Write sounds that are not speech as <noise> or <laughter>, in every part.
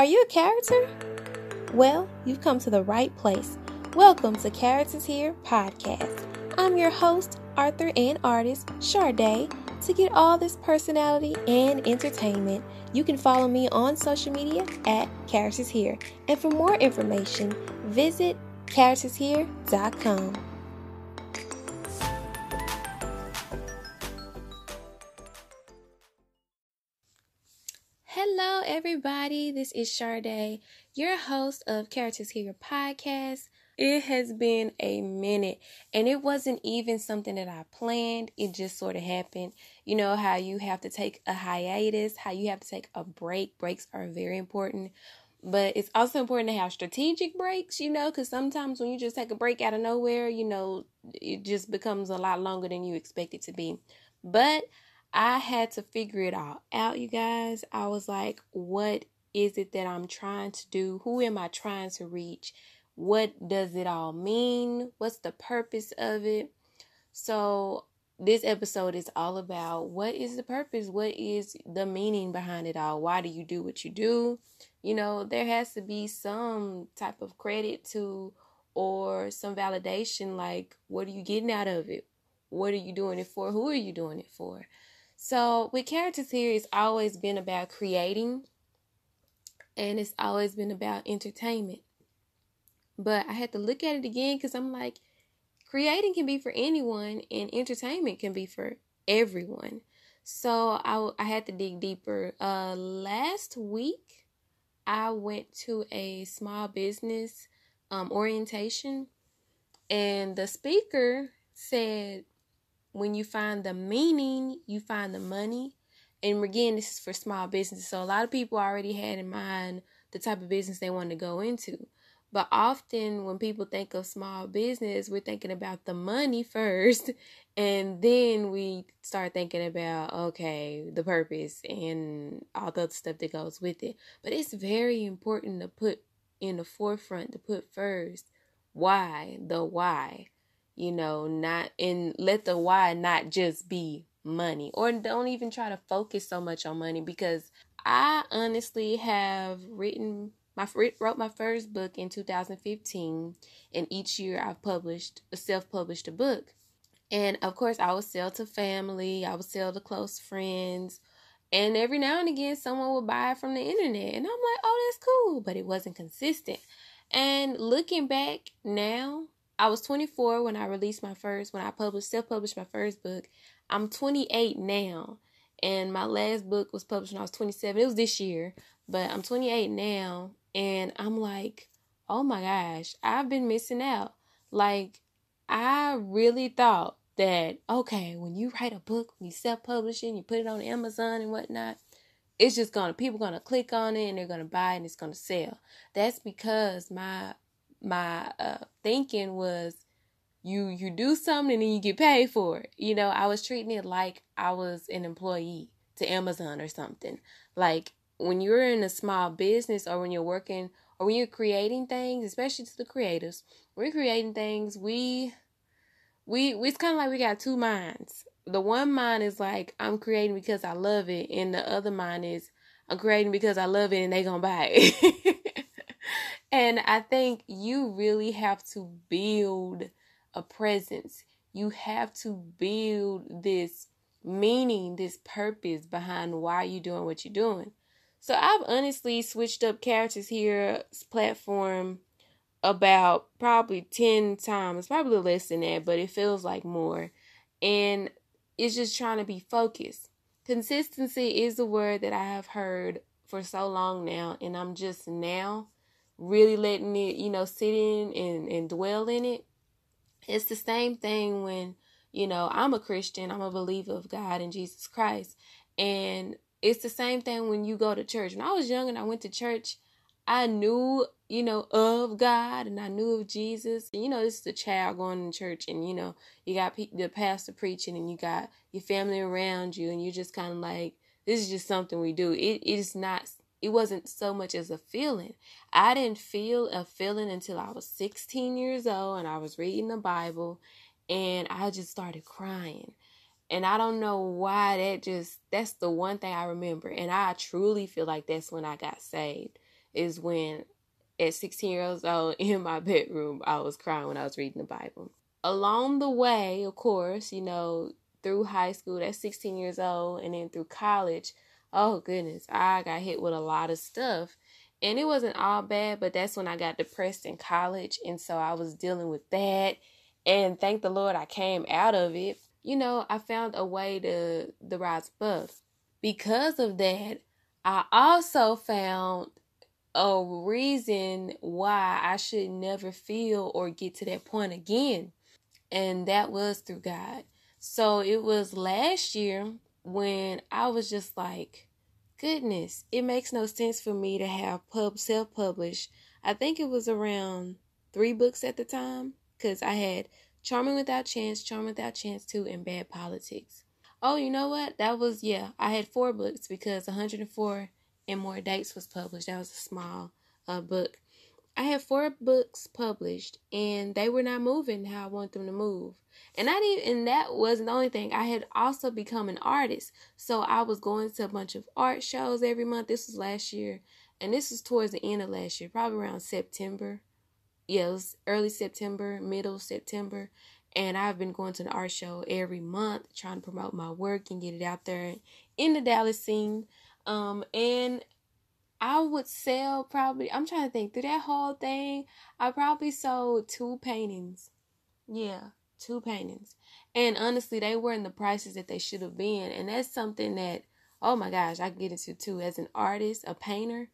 Are you a character? Well, you've come to the right place. Welcome to Characters Here podcast. I'm your host, Arthur and artist Sharday. To get all this personality and entertainment, you can follow me on social media at Characters Here. And for more information, visit charactershere.com. everybody. This is Sharday, your host of Characters Here podcast. It has been a minute, and it wasn't even something that I planned. It just sort of happened. You know how you have to take a hiatus, how you have to take a break. Breaks are very important, but it's also important to have strategic breaks, you know, because sometimes when you just take a break out of nowhere, you know, it just becomes a lot longer than you expect it to be. But I had to figure it all out, you guys. I was like, what is it that I'm trying to do? Who am I trying to reach? What does it all mean? What's the purpose of it? So, this episode is all about what is the purpose? What is the meaning behind it all? Why do you do what you do? You know, there has to be some type of credit to or some validation like, what are you getting out of it? What are you doing it for? Who are you doing it for? So, with characters here, it's always been about creating and it's always been about entertainment. But I had to look at it again because I'm like, creating can be for anyone and entertainment can be for everyone. So I, I had to dig deeper. Uh, last week, I went to a small business um, orientation, and the speaker said when you find the meaning, you find the money. And again, this is for small businesses. So a lot of people already had in mind the type of business they wanted to go into. But often when people think of small business, we're thinking about the money <laughs> first. And then we start thinking about, okay, the purpose and all the other stuff that goes with it. But it's very important to put in the forefront, to put first why, the why you know, not and let the why not just be money or don't even try to focus so much on money because I honestly have written my wrote my first book in 2015 and each year I've published a self-published a book. And of course, I would sell to family, I would sell to close friends, and every now and again someone would buy it from the internet and I'm like, "Oh, that's cool," but it wasn't consistent. And looking back now, I was 24 when I released my first, when I published, self published my first book. I'm 28 now, and my last book was published when I was 27. It was this year, but I'm 28 now, and I'm like, oh my gosh, I've been missing out. Like, I really thought that, okay, when you write a book, when you self publish it, you put it on Amazon and whatnot, it's just gonna, people gonna click on it and they're gonna buy it and it's gonna sell. That's because my my uh, thinking was you you do something and then you get paid for it. You know, I was treating it like I was an employee to Amazon or something. Like when you're in a small business or when you're working or when you're creating things, especially to the creatives, we're creating things, we we, we it's kind of like we got two minds. The one mind is like I'm creating because I love it, and the other mind is I'm creating because I love it and they gonna buy it. <laughs> And I think you really have to build a presence. You have to build this meaning, this purpose behind why you're doing what you're doing. So I've honestly switched up characters here platform about probably 10 times, probably less than that, but it feels like more. And it's just trying to be focused. Consistency is a word that I have heard for so long now, and I'm just now really letting it, you know, sit in and, and dwell in it. It's the same thing when, you know, I'm a Christian, I'm a believer of God and Jesus Christ. And it's the same thing when you go to church. When I was young and I went to church, I knew, you know, of God and I knew of Jesus. You know, this is a child going to church and, you know, you got the pastor preaching and you got your family around you and you're just kind of like, this is just something we do. It is not it wasn't so much as a feeling. I didn't feel a feeling until I was 16 years old and I was reading the Bible and I just started crying. And I don't know why that just that's the one thing I remember. And I truly feel like that's when I got saved. is when at 16 years old <laughs> in my bedroom, I was crying when I was reading the Bible. Along the way, of course, you know, through high school at 16 years old and then through college, oh goodness, I got hit with a lot of stuff. And it wasn't all bad, but that's when I got depressed in college. And so I was dealing with that. And thank the Lord I came out of it. You know, I found a way to, the rise above. Because of that, I also found a reason why I should never feel or get to that point again. And that was through God. So it was last year when I was just like, goodness, it makes no sense for me to have pub self published. I think it was around three books at the time because I had Charming Without Chance, Charming Without Chance 2, and Bad Politics. Oh, you know what? That was, yeah, I had four books because 104 and More Dates was published. That was a small uh, book. I had four books published and they were not moving how I want them to move. And not even and that wasn't the only thing. I had also become an artist. So I was going to a bunch of art shows every month. This was last year. And this was towards the end of last year, probably around September. Yeah, it was early September, middle September. And I've been going to an art show every month, trying to promote my work and get it out there in the Dallas scene. Um, and I would sell probably, I'm trying to think through that whole thing, I probably sold two paintings. Yeah, two paintings. And honestly, they weren't the prices that they should have been. And that's something that, oh my gosh, I get into too as an artist, a painter.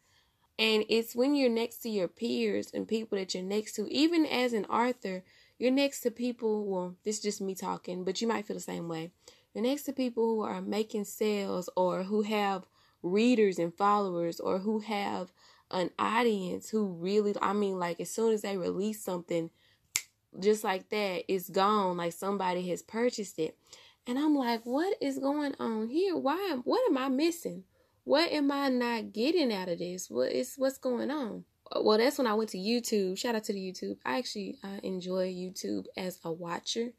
And it's when you're next to your peers and people that you're next to, even as an author, you're next to people, well, this is just me talking, but you might feel the same way. You're next to people who are making sales or who have readers and followers or who have an audience who really I mean like as soon as they release something just like that it's gone like somebody has purchased it. And I'm like what is going on here? Why what am I missing? What am I not getting out of this? What is what's going on? Well that's when I went to YouTube. Shout out to the YouTube. I actually I enjoy YouTube as a watcher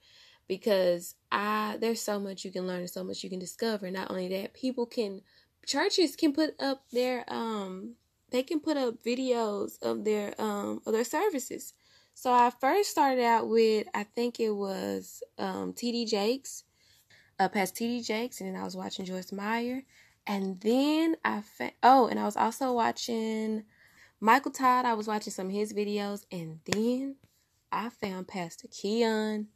because I there's so much you can learn and so much you can discover. Not only that people can churches can put up their um they can put up videos of their um of their services. So I first started out with I think it was um TD Jakes, uh past TD Jakes, and then I was watching Joyce Meyer, and then I fa- oh, and I was also watching Michael Todd. I was watching some of his videos, and then I found Pastor Keion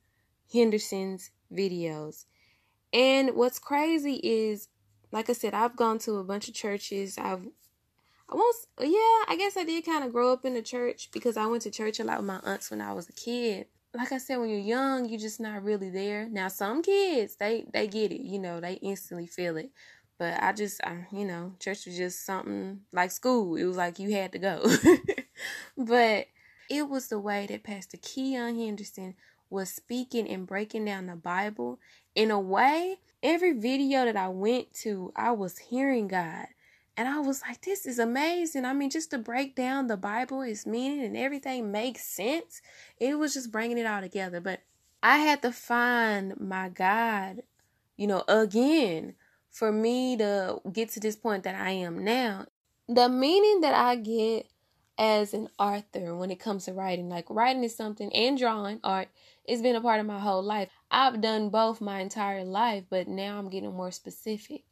Henderson's videos. And what's crazy is like I said, I've gone to a bunch of churches. I've I won't yeah, I guess I did kind of grow up in the church because I went to church a lot with my aunts when I was a kid. Like I said, when you're young, you're just not really there. Now some kids, they they get it, you know, they instantly feel it. But I just, I, you know, church was just something like school. It was like you had to go. <laughs> but it was the way that Pastor Keion Henderson was speaking and breaking down the Bible in a way every video that I went to, I was hearing God. And I was like, this is amazing. I mean, just to break down the Bible, its meaning, and everything makes sense. It was just bringing it all together. But I had to find my God, you know, again for me to get to this point that I am now. The meaning that I get as an author when it comes to writing, like writing is something, and drawing art, it's been a part of my whole life. I've done both my entire life, but now I'm getting more specific.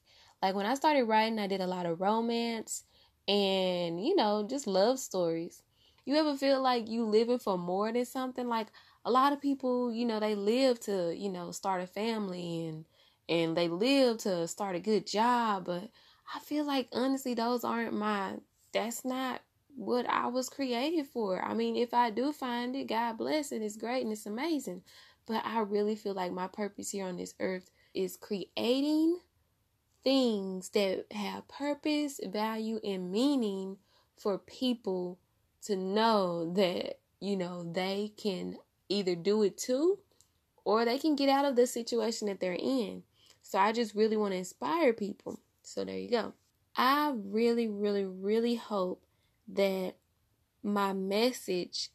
Like when I started writing, I did a lot of romance and, you know, just love stories. You ever feel like you living for more than something? Like a lot of people, you know, they live to, you know, start a family and and they live to start a good job, but I feel like honestly those aren't my that's not what I was created for. I mean, if I do find it, God bless it. It's great and it's amazing. But I really feel like my purpose here on this earth is creating things that have purpose, value, and meaning for people to know that, you know, they can either do it too or they can get out of the situation that they're in. So I just really want to inspire people. So there you go. I really, really, really hope that my message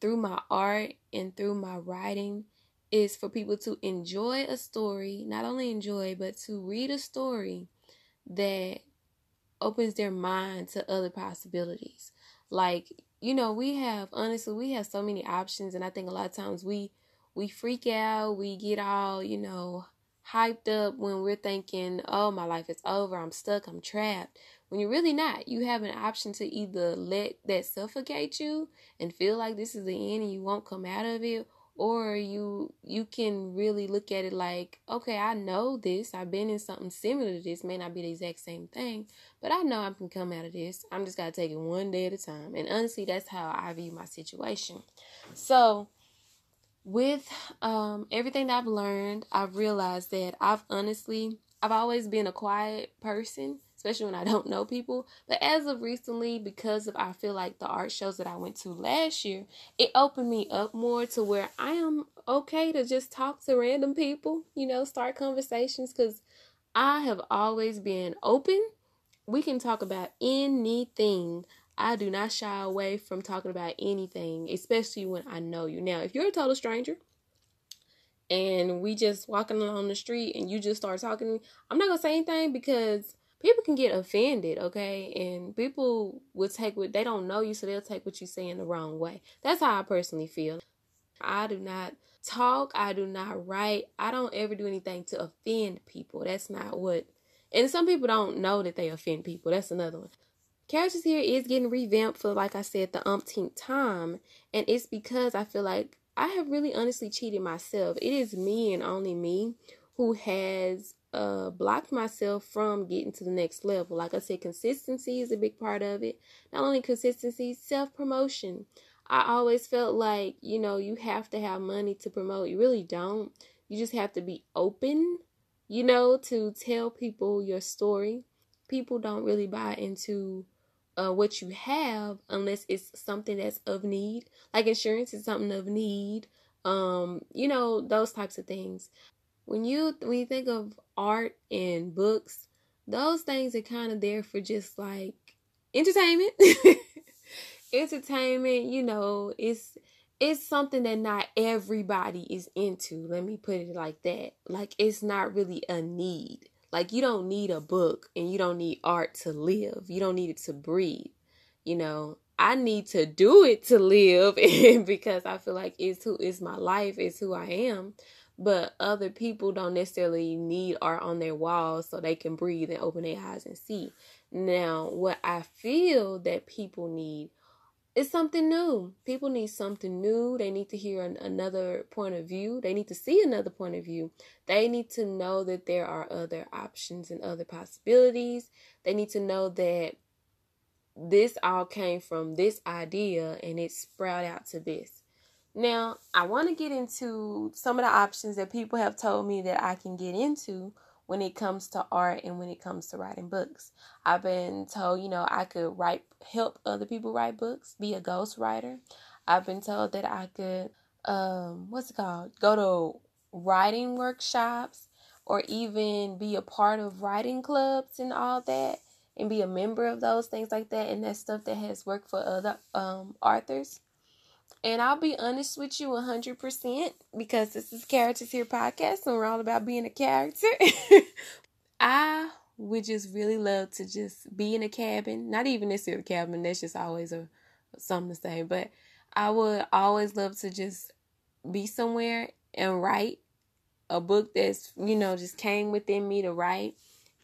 through my art and through my writing is for people to enjoy a story, not only enjoy, but to read a story that opens their mind to other possibilities. Like, you know, we have honestly we have so many options and I think a lot of times we we freak out, we get all, you know, hyped up when we're thinking, "Oh, my life is over. I'm stuck. I'm trapped." When you're really not. You have an option to either let that suffocate you and feel like this is the end and you won't come out of it or you you can really look at it like okay i know this. I've been in something similar to this. May not be the exact same thing but i know i can come out of this. I'm just gotta take it one day at a time. And honestly that's how i view my situation. So with um, everything that i've learned i've realized that i've honestly i've always been a quiet person especially when I don't know people. But as of recently, because of I feel like the art shows that I went to last year, it opened me up more to where I am okay to just talk to random people, you know, start conversations because I have always been open. We can talk about anything. I do not shy away from talking about anything, especially when I know you. Now, if you're a total stranger, and we just walking along the street and you just start talking I'm not gonna say anything because people can get offended, okay? And people will take what they don't know you, so they'll take what you say in the wrong way. That's how I personally feel. I do not talk, I do not write, I don't ever do anything to offend people. That's not what. And some people don't know that they offend people. That's another one. Characters here is getting revamped for, like I said, the umpteenth time. And it's because I feel like I have really honestly cheated myself. It is me and only me who has uh blocked myself from getting to the next level. Like I said, consistency is a big part of it. Not only consistency, self promotion. I always felt like, you know, you have to have money to promote. You really don't. You just have to be open, you know, to tell people your story. People don't really buy into uh, what you have unless it's something that's of need. Like insurance is something of need. Um, you know, those types of things when you when you think of art and books, those things are kind of there for just like entertainment. <laughs> entertainment, you know, it's it's something that not everybody is into. Let me put it like that. Like it's not really a need. Like you don't need a book and you don't need art to live. You don't need it to breathe. You know, I need to do it to live <laughs> because I feel like it's who is my life, it's who I am but other people don't necessarily need art on their walls so they can breathe and open their eyes and see. Now, what I feel that people need is something new. People need something new. They need to hear an, another point of view. They need to see another point of view. They need to know that there are other options and other possibilities. They need to know that this all came from this idea and it sprouted out to this. Now, I want to get into some of the options that people have told me that I can get into when it comes to art and when it comes to writing books. I've been told, you know, I could write help other people write books, be a ghostwriter. I've been told that I could um what's it called? Go to writing workshops or even be a part of writing clubs and all that and be a member of those things like that and that stuff that has worked for other um authors. And I'll be honest with you 100% because this is Characters Here podcast and we're all about being a character. <laughs> I would just really love to just be in a cabin, not even necessarily a cabin, that's just always a something to say, but I would always love to just be somewhere and write a book that's, you know, just came within me to write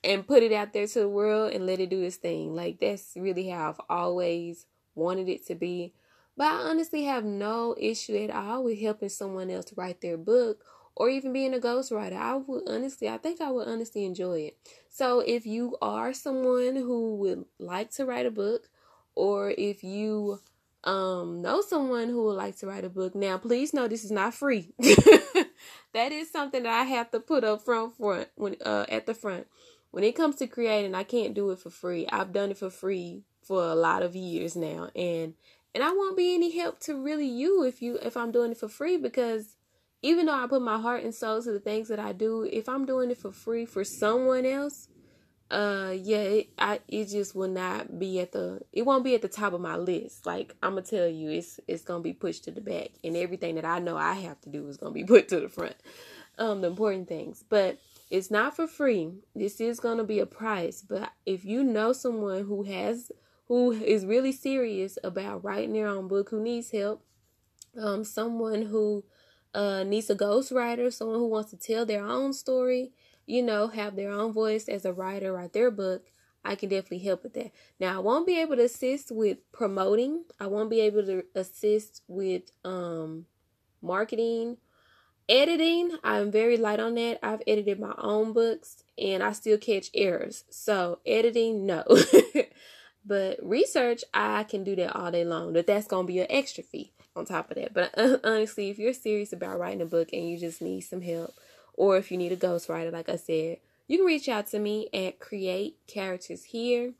and put it out there to the world and let it do its thing. Like that's really how I've always wanted it to be. But I honestly have no issue at all with helping someone else write their book or even being a ghostwriter. I would honestly, I think I would honestly enjoy it. So if you are someone who would like to write a book, or if you um know someone who would like to write a book, now please know this is not free. <laughs> that is something that I have to put up front front when uh at the front. When it comes to creating, I can't do it for free. I've done it for free for a lot of years now, and and I won't be any help to really you if you if I'm doing it for free because even though I put my heart and soul to the things that I do, if I'm doing it for free for someone else, uh yeah, it, I it just will not be at the it won't be at the top of my list. Like I'm gonna tell you, it's it's gonna be pushed to the back, and everything that I know I have to do is gonna be <laughs> put to the front. Um, the important things, but It's not for free. This is to be a price, but if you know someone who has who is really serious about writing their own book who needs help, um someone who uh needs a ghostwriter, someone who wants to tell their own story, you know, have their own voice as a writer, write their book, I can definitely help with that. Now, I won't be able to assist with promoting. I won't be able to assist with um marketing Editing, I'm very light on that. I've edited my own books and I still catch errors. So, editing, no. <laughs> but research, I can do that all day long. But that's going to be an extra fee on top of that. But uh, <laughs> honestly, if you're serious about writing a book and you just need some help, or if you need a ghostwriter, like I said, you can reach out to me at createcharactershere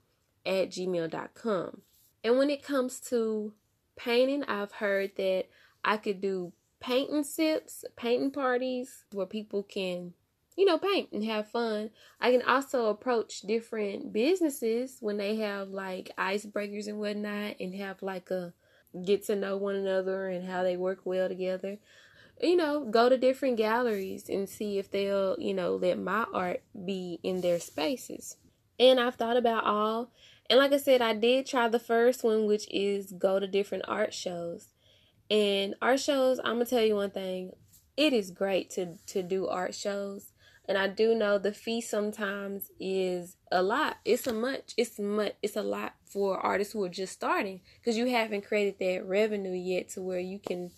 at gmail.com. And when it comes to painting, I've heard that I could do painting sips, painting parties where people can, you know, paint and have fun. I can also approach different businesses when they have like icebreakers and whatnot and have like a get to know one another and how they work well together. You know, go to different galleries and see if they'll, you know, let my art be in their spaces. And I've thought about all. And like I said, I did try the first one, which is go to different art shows. And art shows, I'm gonna tell you one thing. It is great to to do art shows. And I do know the fee sometimes is a lot. It's a much. It's much. It's a lot for artists who are just starting because you haven't created that revenue yet to where you can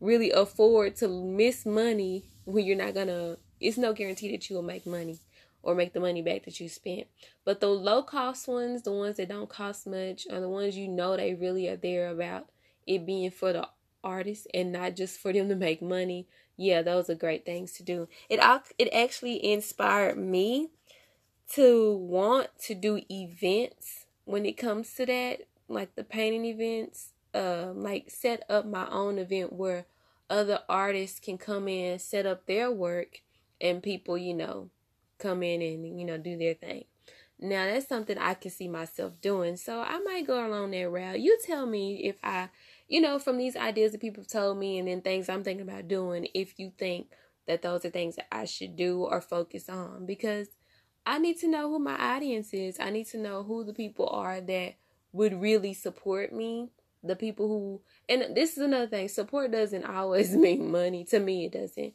really afford to miss money when you're not gonna. It's no guarantee that you will make money or make the money back that you spent. But the low cost ones, the ones that don't cost much, are the ones you know they really are there about it being for the artists and not just for them to make money. Yeah, those are great things to do. It it actually inspired me to want to do events when it comes to that, like the painting events. Um, like set up my own event where other artists can come in, set up their work, and people, you know, come in and you know do their thing. Now that's something I can see myself doing, so I might go along that route. You tell me if I you know, from these ideas that people have told me and then things I'm thinking about doing, if you think that those are things that I should do or focus on, because I need to know who my audience is. I need to know who the people are that would really support me. The people who, and this is another thing, support doesn't <laughs> always mean money. To me, it doesn't.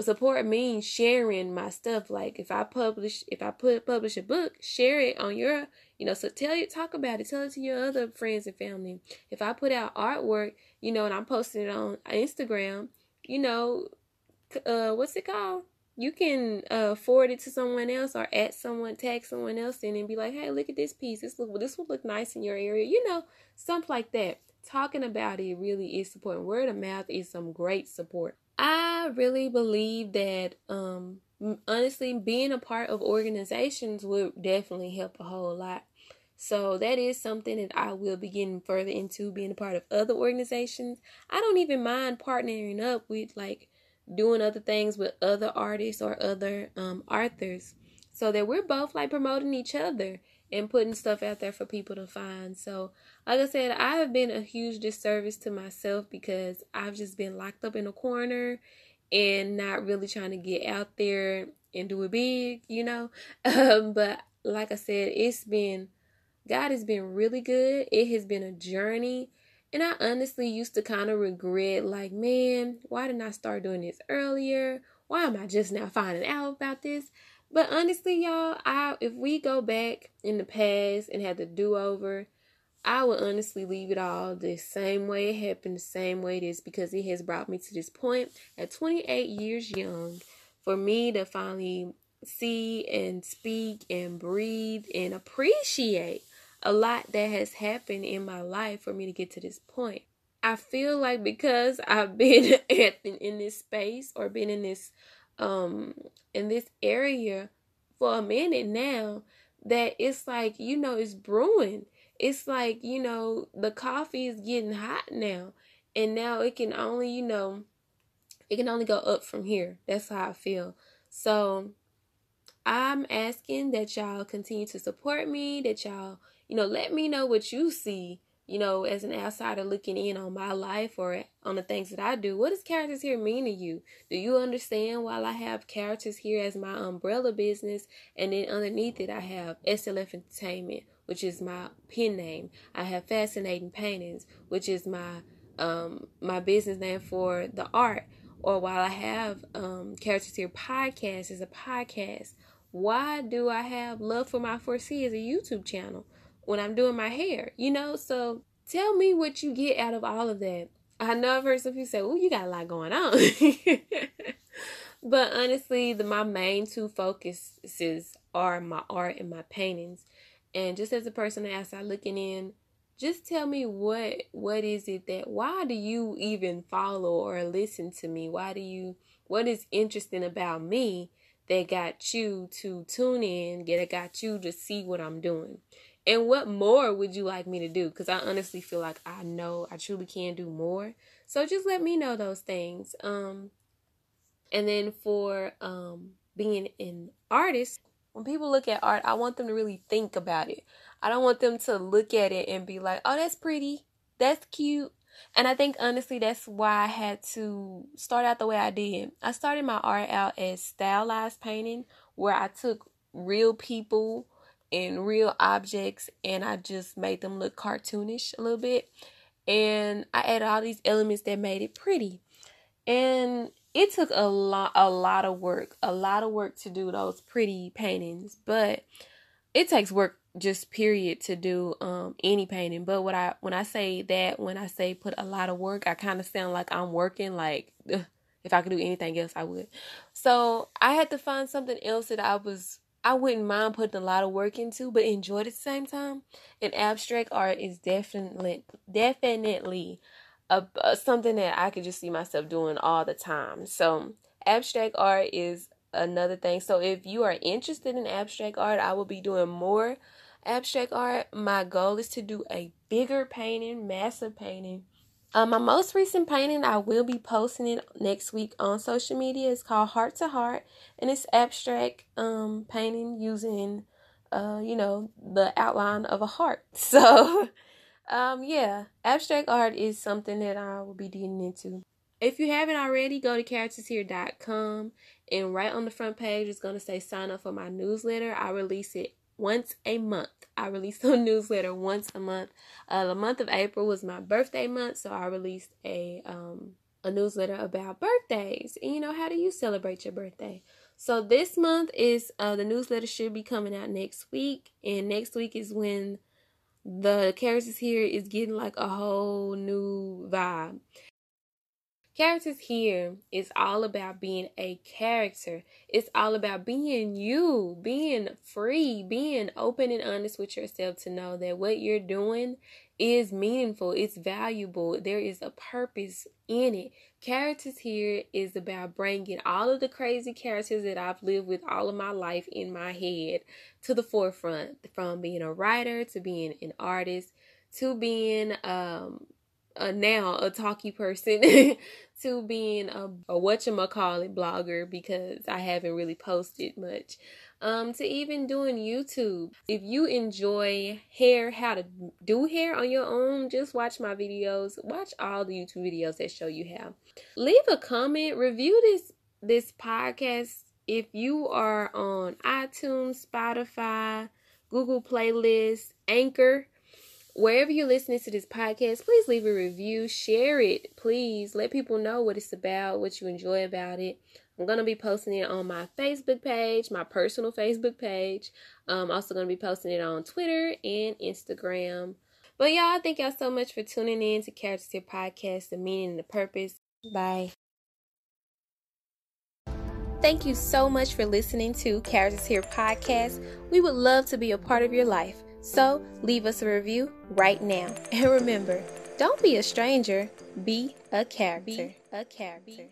Support means sharing my stuff. Like if I publish, if I put publish a book, share it on your you know, so tell you, talk about it. Tell it to your other friends and family. If I put out artwork, you know, and I'm posting it on Instagram, you know, uh, what's it called? You can uh, forward it to someone else or at someone, tag someone else in and be like, hey, look at this piece. This look, this will look nice in your area. You know, stuff like that. Talking about it really is support. Word of mouth is some great support. I really believe that um, honestly, being a part of organizations would definitely help a whole lot. So that is something that I will be getting further into being a part of other organizations. I don't even mind partnering up with like doing other things with other artists or other um, authors so that we're both like promoting each other and putting stuff out there for people to find. So, like I said, I have been a huge disservice to myself because I've just been locked up in a corner and not really trying to get out there and do it big, you know. <laughs> Um, but like I said, it's been God has been really good. It has been a journey. And I honestly used to kind of regret, like, man, why didn't I start doing this earlier? Why am I just now finding out about this? But honestly, y'all, I if we go back in the past and had the do over, I would honestly leave it all the same way it happened, the same way it is, because it has brought me to this point at 28 years young for me to finally see and speak and breathe and appreciate a lot that has happened in my life for me to get to this point. I feel like because I've been <laughs> in this space or been in this um in this area for a minute now that it's like you know it's brewing it's like, you know, the coffee is getting hot now. And now it can only, you know, it can only go up from here. That's how I feel. So I'm asking that y'all continue to support me, that y'all, you know, let me know what you see you know, as an outsider looking in on my life or on the things that I do, what does characters here mean to you? Do you understand while I have characters here as my umbrella business and then underneath it I have SLF Entertainment, which is my pen name. I have Fascinating Paintings, which is my um my business name for the art. Or while I have um characters here podcast is a podcast. Why do I have Love for My 4C as a YouTube channel? When I'm doing my hair, you know? So tell me what you get out of all of that. I know I've heard some people say, oh, you got a lot going on. <laughs> but honestly, the my main two focuses are my art and my paintings. And just as a person outside looking in, just tell me what what is it that why do you even follow or listen to me? Why do you what is interesting about me that got you to tune in, get got you to see what I'm doing? And what more would you like me to do? Because I honestly feel like I know I truly can do more. So just let me know those things. Um, and then for um, being an artist, when people look at art, I want them to really think about it. I don't want them to look at it and be like, oh, that's pretty, that's cute. And I think honestly, that's why I had to start out the way I did. I started my art out as stylized painting, where I took real people and real objects and I just made them look cartoonish a little bit. And I added all these elements that made it pretty. And it took a lot a lot of work, a lot of work to do those pretty paintings, but it takes work just period to do um any painting. But what I when I say that when I say put a lot of work, I kind of sound like I'm working like ugh, <laughs> if I could do anything else I would. So, I had to find something else that I was I wouldn't mind putting a lot of work into, but enjoy at the same time. And abstract art is definitely definitely a, a, something that I could just see myself doing all the time. So abstract art is another thing. So if you are interested in abstract art, I will be doing more abstract art. My goal is to do a bigger painting, massive painting um, my most recent painting, I will be posting it next week on social media. It's called Heart to Heart, and it's abstract um, painting using, uh, you know, the outline of a heart. <laughs> So, um, yeah, abstract art is something that I will be digging into. If you haven't already, go to charactershere.com and right on the front page it's going to say sign up for my newsletter. I release it once a month. I release a <laughs> newsletter once a month. Uh, the month of April was my birthday month, so I released a um, a newsletter about birthdays. And you know, how do you celebrate your birthday? So this month is uh, the newsletter should be coming out next week, and next week is when the characters here is getting like a whole new vibe. Characters here is all about being a character. It's all about being you, being free, being open and honest with yourself to know that what you're doing is meaningful, it's valuable, there is a purpose in it. Characters here is about bringing all of the crazy characters that I've lived with all of my life in my head to the forefront, from being a writer to being an artist to being um a now a talky person <laughs> to being a, a whatchamacallit blogger because I haven't really posted much. Um, to even doing YouTube. If you enjoy hair, how to do hair on your own, just watch my videos. Watch all the YouTube videos that show you how. Leave a comment, review this this podcast if you are on iTunes, Spotify, Google Playlist, Anchor wherever you're listening to this podcast, please leave a review, share it, please. Let people know what it's about, what you enjoy about it. I'm going to be posting it on my Facebook page, my personal Facebook page. I'm also going to be posting it on Twitter and Instagram. But y'all, thank y'all so much for tuning in to Characters Here Podcast, the meaning and the purpose. Bye. Thank you so much for listening to Characters Here Podcast. We would love to be a part of your life. So leave us a review right now. And remember, don't be a stranger, be a character. Be a character.